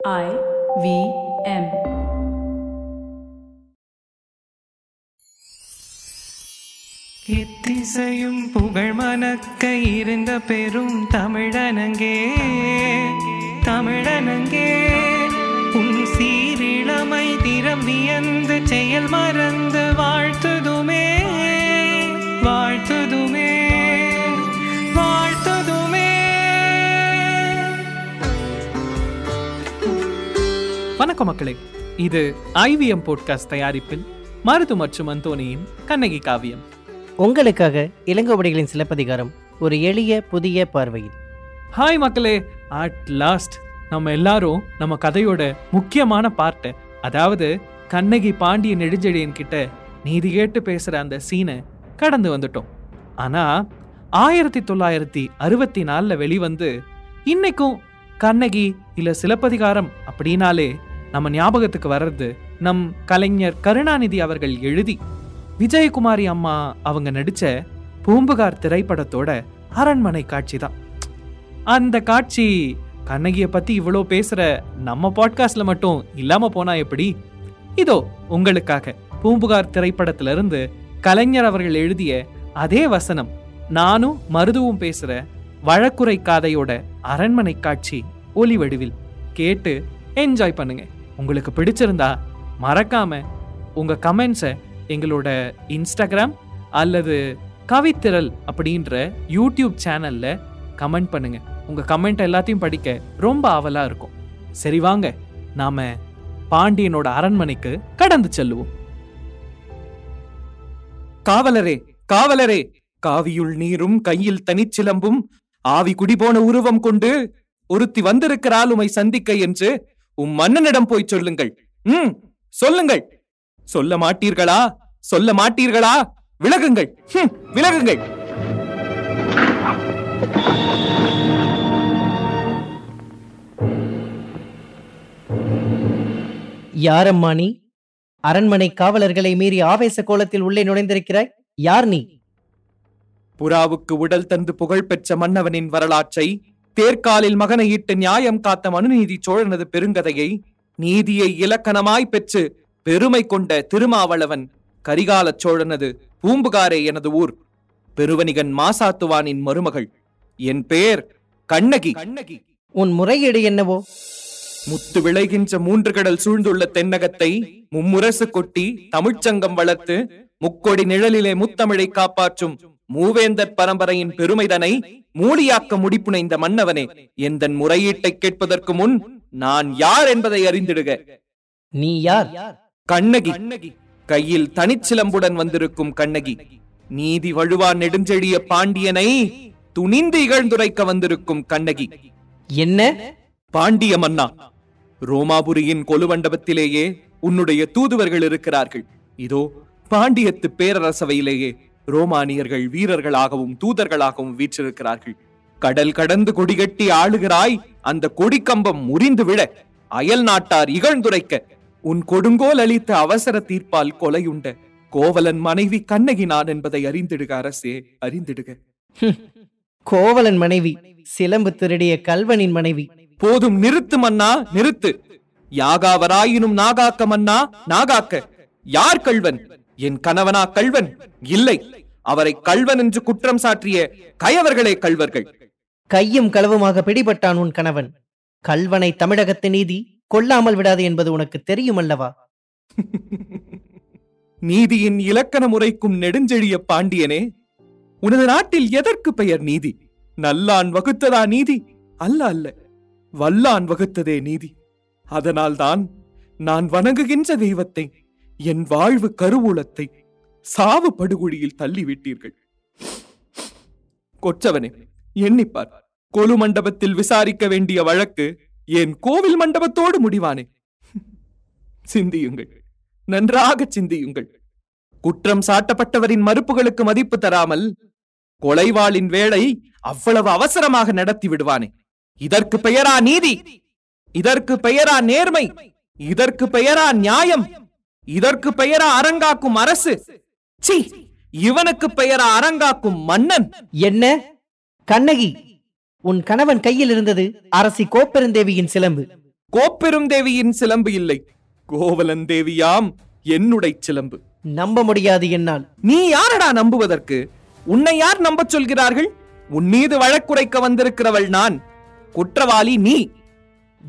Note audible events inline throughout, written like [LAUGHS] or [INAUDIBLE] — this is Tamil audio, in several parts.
I V M. இத்திசையும் புகழ் மணக்க இருந்த பெரும் தமிழனங்கே தமிழனங்கே உன் சீரிழமை திறம் வியந்து செயல் மறந்து வாழ்த்துதுமே வாழ்த்துதுமே வணக்கம் மக்களே. இது ஐவிஎம் போட்காஸ்ட் தயாரிப்பில் மருது மற்றும் அந்தோனியின் கண்ணகி காவியம். உங்களுக்காக இளங்கோவடிகளின் சிலப்பதிகாரம் ஒரு எளிய புதிய பார்வையில். ஹாய் மக்களே அட் லாஸ்ட் நம்ம எல்லாரும் நம்ம கதையோட முக்கியமான பார்ட்டை அதாவது கண்ணகி பாண்டிய நெடுஞ்செழியன் கிட்ட நீதி கேட்டு பேசுற அந்த சீனை கடந்து வந்துட்டோம். ஆனா ஆயிரத்தி தொள்ளாயிரத்தி அறுபத்தி நாலுல வெளிவந்து இன்னைக்கும் கண்ணகி இல்ல சிலப்பதிகாரம் அப்படின்னாலே நம்ம ஞாபகத்துக்கு வர்றது நம் கலைஞர் கருணாநிதி அவர்கள் எழுதி விஜயகுமாரி அம்மா அவங்க நடிச்ச பூம்புகார் திரைப்படத்தோட அரண்மனை காட்சி தான் அந்த காட்சி கண்ணகியை பற்றி இவ்வளோ பேசுகிற நம்ம பாட்காஸ்ட்ல மட்டும் இல்லாமல் போனால் எப்படி? இதோ உங்களுக்காக பூம்புகார் திரைப்படத்திலிருந்து கலைஞர் அவர்கள் எழுதிய அதே வசனம் நானும் மருதுவும் பேசுகிற வழக்குரை காதையோட அரண்மனை காட்சி ஒலி வடிவில் கேட்டு என்ஜாய் பண்ணுங்கள் உங்களுக்கு பிடிச்சிருந்தா மறக்காம உங்க கமெண்ட்ஸை எங்களோட இன்ஸ்டாகிராம் அல்லது கவித்திரல் அப்படின்ற யூடியூப் சேனல்ல கமெண்ட் பண்ணுங்க. உங்க கமெண்ட் எல்லாத்தையும் படிக்க ரொம்ப ஆவலா இருக்கும். சரி வாங்க நாம பாண்டியனோட அரண்மனைக்கு கடந்து செல்லுவோம். காவலரே காவலரே காவியுள் நீரும் கையில் தனிச்சிலம்பும் ஆவி குடிபோன உருவம் கொண்டு ஒருத்தி வந்திருக்கிறாள் உமை சந்திக்க என்று உம் மன்னனிடம் போய் சொல்லுங்கள். ம் சொல்லுங்கள். சொல்ல மாட்டீர்களா? சொல்ல மாட்டீர்களா? விலகுங்கள். விலகுங்கள். யாரம்மா நீ? அரண்மனை காவலர்களை மீறி ஆவேச கோலத்தில் உள்ளே நுழைந்திருக்கிறாய்? யார் நீ? புறாவுக்கு உடல் தந்து புகழ் பெற்ற மன்னவனின் வரலாற்றை தேர்காலில் மகனையிட்டு நியாயம் காத்த மனுநீதி சோழனது பெருங்கதையை நீதியை இலக்கணமாய் பெற்று பெருமை கொண்ட திருமாவளவன் கரிகாலச் சோழனது பூம்புகாரே எனது ஊர். பெருவணிகன் மாசாத்துவானின் மருமகள். என் பெயர் கண்ணகி. கண்ணகி. உன் முறையீடு என்னவோ? முத்து விளைகின்ற மூன்று கடல் சூழ்ந்துள்ள தென்னகத்தை மும்முரசு கொட்டி தமிழ்ச்சங்கம் வளர்த்து முக்கொடி நிழலிலே முத்தமிழை காப்பாற்றும் மூவேந்தர் பரம்பரையின் பெருமைதனை மூடியாக்க முடிப்புனைந்த மன்னவனே. எந்தன் முறையீட்டை கேட்பதற்கு முன் நான் யார் என்பதை அறிந்திடுக. நீ யார்? கண்ணகி. கையில் தனிச்சிலம்புடன் வந்திருக்கும் கண்ணகி. நீதி வழுவா நெடுஞ்செழிய பாண்டியனை துணிந்து இகழ்ந்துரைக்க வந்திருக்கும் கண்ணகி. என்ன? பாண்டிய மன்னா ரோமாபுரியின் கொலுமண்டபத்திலேயே உன்னுடைய தூதுவர்கள் இருக்கிறார்கள். இதோ பாண்டியத்து பேரரசவையிலேயே ரோமானியர்கள் வீரர்களாகவும் தூதர்களாகவும் வீற்றிருக்கிறார்கள். கடல் கடந்து கொடிகட்டி ஆளுகிறாய் அந்த கொடிக்கம்பம் முறிந்து விட அயல் நாட்டார் இகழ்ந்துரைக்க உன் கொடுங்கோல் அளித்த அவசர தீர்ப்பால் கொலையுண்ட கோவலன் மனைவி கண்ணகி நான் என்பதை அறிந்திடுக அரசே அறிந்திடுக. [LAUGHS] கோவலன் மனைவி சிலம்பு திருடிய கல்வனின் மனைவி. போதும் நிறுத்து மன்னா நிறுத்து. யாகாவராயினும் நாகாக்க மன்னா நாகாக்க. யார் கள்வன் என் கணவனா கள்வன்? இல்லை. அவரை கள்வன் என்று குற்றம் சாற்றிய கயவர்களே கள்வர்கள். கையும் களவுமாக பிடிபட்டான் உன் கணவன். கல்வனை தமிழகத்து நீதி கொல்லாமல் விடாது என்பது உனக்கு தெரியும் அல்லவா [LAUGHS] நீதியின் இலக்கண முறைக்கும் நெடுஞ்செழிய பாண்டியனே உனது நாட்டில் எதற்கு பெயர் நீதி? நல்லான் வகுத்ததா நீதி? அல்ல அல்ல. வல்லான் வகுத்ததே நீதி. அதனால்தான் நான் வணங்குகின்ற தெய்வத்தை என் வாழ்வு கருவூலத்தை சாவு படுகொழியில் தள்ளிவிட்டீர்கள். கொச்சவனே எண்ணிப்பார் கொலு மண்டபத்தில் விசாரிக்க வேண்டிய வழக்கு என் கோவில் மண்டபத்தோடு முடிவானே? சிந்தியுங்கள். நன்றாக சிந்தியுங்கள். குற்றம் சாட்டப்பட்டவரின் மறுப்புகளுக்கு மதிப்பு தராமல் கொலைவாளின் வேலை அவ்வளவு அவசரமாக நடத்தி விடுவானே? இதற்கு பெயரா நீதி. இதற்கு பெயரா நேர்மை. இதற்கு பெயரா நியாயம். இதற்கு பெயரா அரங்காக்கும் அரசு. சி இவனுக்கு பெயரா அரங்காக்கும் மன்னன். என்ன? கண்ணகி உன் கணவன் கையில் இருந்தது அரசி கோப்பெருந்தேவியின் சிலம்பு. கோப்பெரும் தேவியின் சிலம்பு இல்லை. கோவலன் தேவியாம் என்னுடைய சிலம்பு. நம்ப முடியாது என்னால். நீ யாரடா நம்புவதற்கு? உன்னை யார் நம்பச் சொல்கிறார்கள்? உன் மீது வழக்குரைக்க வந்திருக்கிறவள் நான். குற்றவாளி நீ.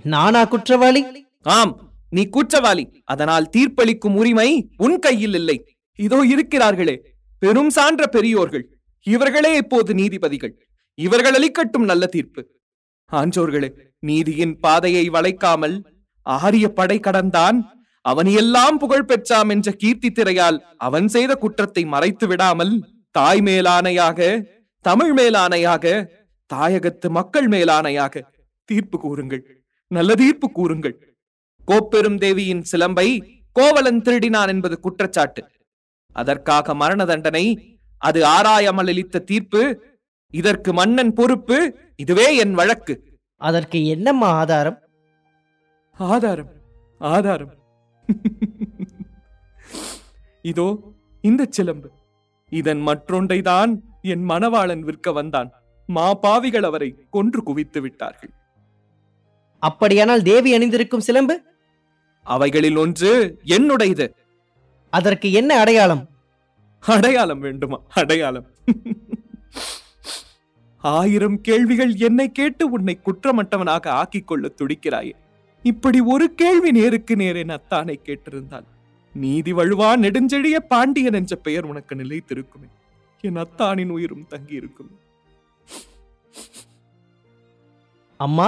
நானா குற்றவாளி? ஆம். நீ குற்றவாளி. அதனால் தீர்ப்பளிக்கும் உரிமை உன் கையில் இல்லை. இதோ இருக்கிறார்களே பெரும் சான்ற பெரியோர்கள். இவர்களே இப்போது நீதிபதிகள். இவர்கள் அளிக்கட்டும் நல்ல தீர்ப்பு. ஆன்றோர்களே நீதியின் பாதையை வளைக்காமல் ஆரிய படை கடந்தான். அவனையெல்லாம் புகழ் பெற்றாம் என்ற கீர்த்தி திரையால் அவன் செய்த குற்றத்தை மறைத்து விடாமல் தாய் மேலானையாக தமிழ் மேலானையாக தாயகத்து மக்கள் மேலானையாக தீர்ப்பு கூறுங்கள். நல்ல தீர்ப்பு கூறுங்கள். கோப்பெரும் தேவியின் சிலம்பை கோவலன் திருடினான் என்பது குற்றச்சாட்டு. அதற்காக மரண தண்டனை அது ஆராயாமல் அளித்த தீர்ப்பு இதற்கு மன்னன் பொறுப்பு இதுவே என் வழக்கு. அதற்கு என்னம்மா ஆதாரம்? ஆதாரம் ஆதாரம். இதோ இந்த சிலம்பு. இதன் மற்றொன்றை தான் என் மணவாளன் விற்க வந்தான். மா பாவிகள் அவரை கொன்று குவித்து விட்டார்கள். அப்படியானால் தேவி அணிந்திருக்கும் சிலம்பு? அவைகளில் ஒன்று என்னுடையது. அதற்கு என்ன அடையாளம்? அடையாளம் வேண்டுமா? அடையாளம். ஆயிரம் கேள்விகள் என்னை கேட்டு உன்னை குற்றமற்றவனாக ஆக்கிக் கொள்ள துடிக்கிறாயே. இப்படி ஒரு கேள்வி நேருக்கு நேர் என் அத்தானை கேட்டிருந்தால். நீதி வழுவா நெடுஞ்செழிய பாண்டியன் என்ற பெயர் உனக்கு நிலைத்திருக்குமே. என் அத்தானின் உயிரும் தங்கி இருக்குமே அம்மா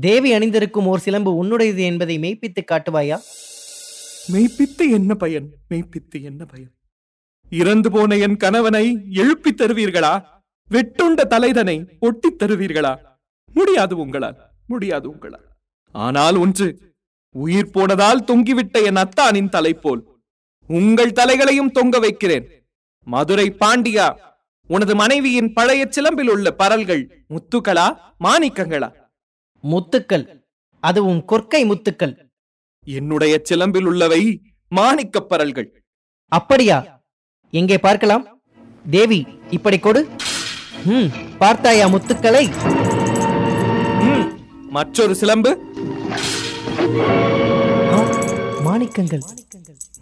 தேவி அணிந்திருக்கும் ஓர் சிலம்பு உன்னுடையது என்பதை மெய்ப்பித்து காட்டுவாயா? மெய்ப்பித்து என்ன பயன்? மெய்ப்பித்து என்ன பயன்? இறந்து போன என் கணவனை எழுப்பித் தருவீர்களா? வெட்டுண்ட தலைதனை ஒட்டித் தருவீர்களா? முடியாது உங்களால் முடியாது உங்களால். ஆனால் ஒன்று உயிர் போனதால் தொங்கிவிட்ட என் அத்தானின் தலை போல் உங்கள் தலைகளையும் தொங்க வைக்கிறேன். மதுரை பாண்டியா உனது மனைவியின் பழைய சிலம்பில் உள்ள பரல்கள் முத்துக்களா மாணிக்கங்களா? முத்துக்கள். அதுவும் கொற்கை முத்துக்கள். என்னுடைய சிலம்பில் உள்ளவை மாணிக்கப் பரல்கள். அப்படியா? எங்கே பார்க்கலாம்? தேவி இப்படி கொடு. ம் பார்த்தாயா முத்துக்களை? ம், மற்றொரு சிலம்பு. ஆ, மாணிக்கங்கள்.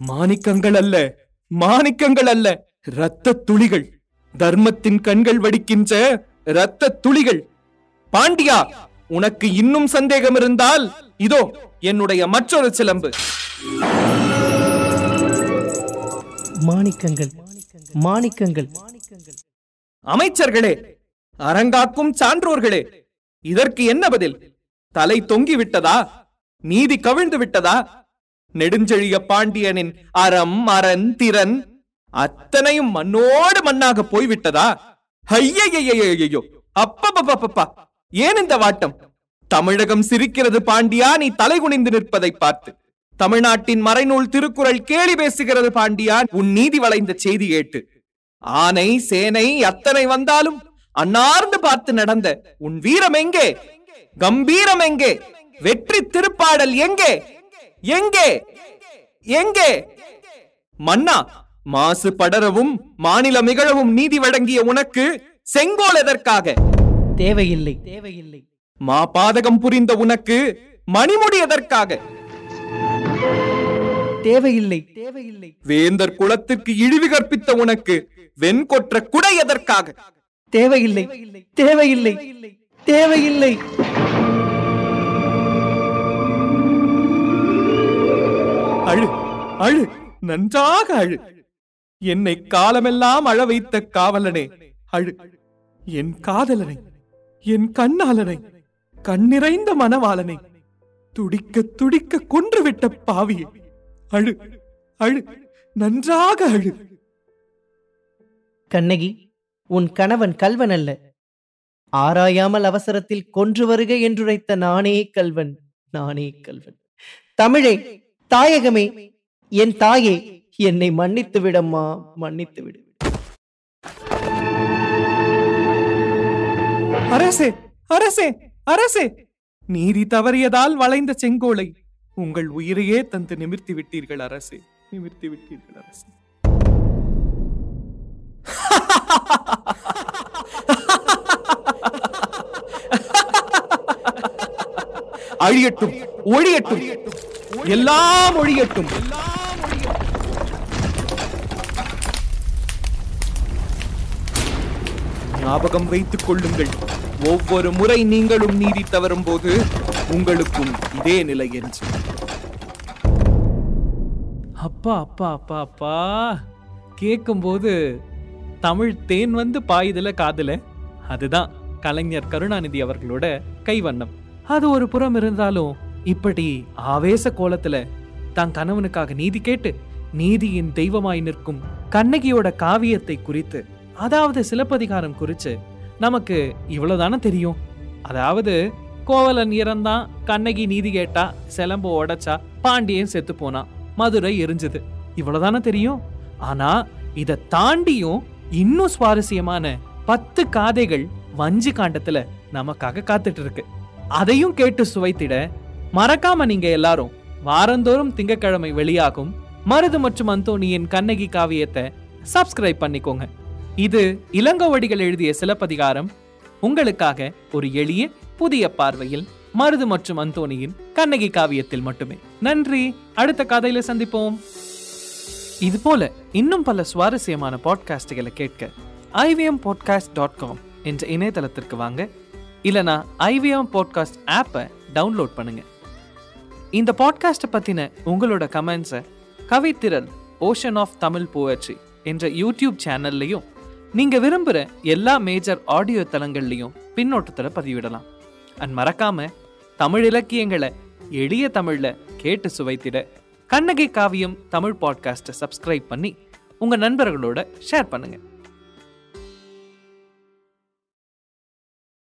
மாணிக்கங்கள் அல்ல மாணிக்கங்கள் அல்ல இரத்த துளிகள். தர்மத்தின் கண்கள் வடிக்கின்ற இரத்த துளிகள். பாண்டியா? உனக்கு இன்னும் சந்தேகம் இருந்தால் இதோ என்னுடைய மற்றொரு சிலம்பு. மாணிக்கங்கள் மாணிக்கங்கள். அமைச்சர்களே அரங்காக்கும் சான்றோர்களே இதற்கு என்ன பதில்? தலை தொங்கி விட்டதா நீதி கவிழ்ந்து விட்டதா நெடுஞ்செழிய பாண்டியனின் அறம் அரண் திறன் அத்தனையும் மண்ணோடு மண்ணாக போய்விட்டதா? ஐயையையையோ அப்பப்பப்பப்பா ஏன் இந்த வாட்டம்? தமிழகம் சிரிக்கிறது பாண்டியா நீ தலை குனிந்து நிற்பதை பார்த்து. தமிழ்நாட்டின் மறைநூல் திருக்குறள் கேலி பேசுகிறது பாண்டியா உன் நீதி வளைந்த செய்தி கேட்டு ஆனை சேனை அத்தனை வந்தாலும் அன்னார்ந்து பார்த்து நடந்த உன் வீரம் எங்கே? கம்பீரம் எங்கே? வெற்றி திருப்பாடல் எங்கே? எங்கே? எங்கே? மன்னா மாசு படரவும் மாநிலம் இகழவும் நீதி வழங்கிய உனக்கு செங்கோல் எதற்காக? தேவையில்லை. தேவையில்லை மா பாதகம் புரிந்த உனக்கு மணிமுடி எதற்காக தேவையில்லை தேவையில்லை. வேந்தர் குலத்திற்கு இழிவு கற்பித்த உனக்கு வெண்கொற்ற குடை எதற்காக? தேவையில்லை. தேவையில்லை. தேவையில்லை. அழு அழு நன்றாக அழு. என்னை காலமெல்லாம் அழ வைத்த காவலனே அழு. என் காதலனை. என் கண்ணாளனை கண்ணிறைந்த மனவாளனை துடிக்க துடிக்க கொன்றுவிட்ட பாவியை. அழு அழு நன்றாக அழு. கண்ணகி உன் கணவன் கல்வன் அல்ல. ஆராயாமல் அவசரத்தில் கொன்று வருக என்றுரைத்த நானே கல்வன் நானே கல்வன். தமிழே தாயகமே என் தாயே என்னை மன்னித்து விடம்மா மன்னித்து விடு அரசே அரசே அரசே! நீதி தவறியதால் வளைந்த செங்கோலை உங்கள் உயிரையே தந்து நிமிர்த்தி விட்டீர்கள் அரசே. நிமிர்த்தி விட்டீர்கள் அரசே. அழியட்டும் ஒழியட்டும் எல்லாம் ஒழியட்டும். ஞாபகம் வைத்துக் கொள்ளுங்கள். ஒவ்வொரு முறை நீங்களும் நீதி தவறும் போது உங்களுக்கும் இதே நிலை என்று. அப்பா அப்பா அப்பா அப்பா. கேட்கும்போது தமிழ் தேன் வந்து பாயுதுல காதுல? அதுதான் கலைஞர் கருணாநிதி அவர்களோட கைவண்ணம். அது ஒரு புறம் இருந்தாலும் இப்படி ஆவேச கோலத்துல தான் கணவனுக்காக நீதி கேட்டு நீதியின் தெய்வமாய் நிற்கும் கண்ணகியோட காவியத்தை குறித்து அதாவது சிலப்பதிகாரம் குறித்து நமக்கு இவ்வளோதானே தெரியும்? அதாவது கோவலன் இறந்தான் கண்ணகி நீதி கேட்டா சிலம்பு உடைச்சா பாண்டியன் செத்து போனான் மதுரை எரிஞ்சது. இவ்வளோதானே தெரியும்? ஆனா இதை தாண்டியும் இன்னும் சுவாரஸ்யமான பத்து காதைகள் வஞ்சி காண்டத்துல நமக்காக காத்துட்டு இருக்கு அதையும் கேட்டு சுவைத்திட மறக்காம நீங்க எல்லாரும் வாரந்தோறும் திங்கட்கிழமை வெளியாகும் மருது மற்றும் அந்தோணியின் கண்ணகி காவியத்தை சப்ஸ்கிரைப் பண்ணிக்கோங்க. இது இளங்கோவடிகள் எழுதிய சிலப்பதிகாரம். உங்களுக்காக ஒரு எளிய புதிய பார்வையில் மருது மற்றும் அந்தோனியின் கண்ணகி காவியத்தில் மட்டுமே. நன்றி. அடுத்த கதையில சந்திப்போம். இது போல இன்னும் பல சுவாரஸ்யமான பாட்காஸ்டுகளை கேட்க ஐவிஎம் பாட்காஸ்ட் டாட் காம் என்ற இணையதளத்திற்கு வாங்க. இல்லனா ஐவிஎம் பாட்காஸ்ட் ஆப்பை டவுன்லோட் பண்ணுங்க. இந்த பாட்காஸ்ட்டை பற்றின உங்களோட கமெண்ட்ஸை கவித்திரல் ஓஷன் ஆஃப் தமிழ் போயட்ரி என்ற யூடியூப் சேனல்லையும் நீங்கள் விரும்புகிற எல்லா மேஜர் ஆடியோ தளங்கள்லையும் பின்னோட்டத்தில் பதிவிடலாம். அண்ட் மறக்காம தமிழ் இலக்கியங்களை எளிய தமிழில் கேட்டு சுவைத்திட கண்ணகை காவியம் தமிழ் பாட்காஸ்ட்டை சப்ஸ்கிரைப் பண்ணி உங்கள் நண்பர்களோட ஷேர் பண்ணுங்கள்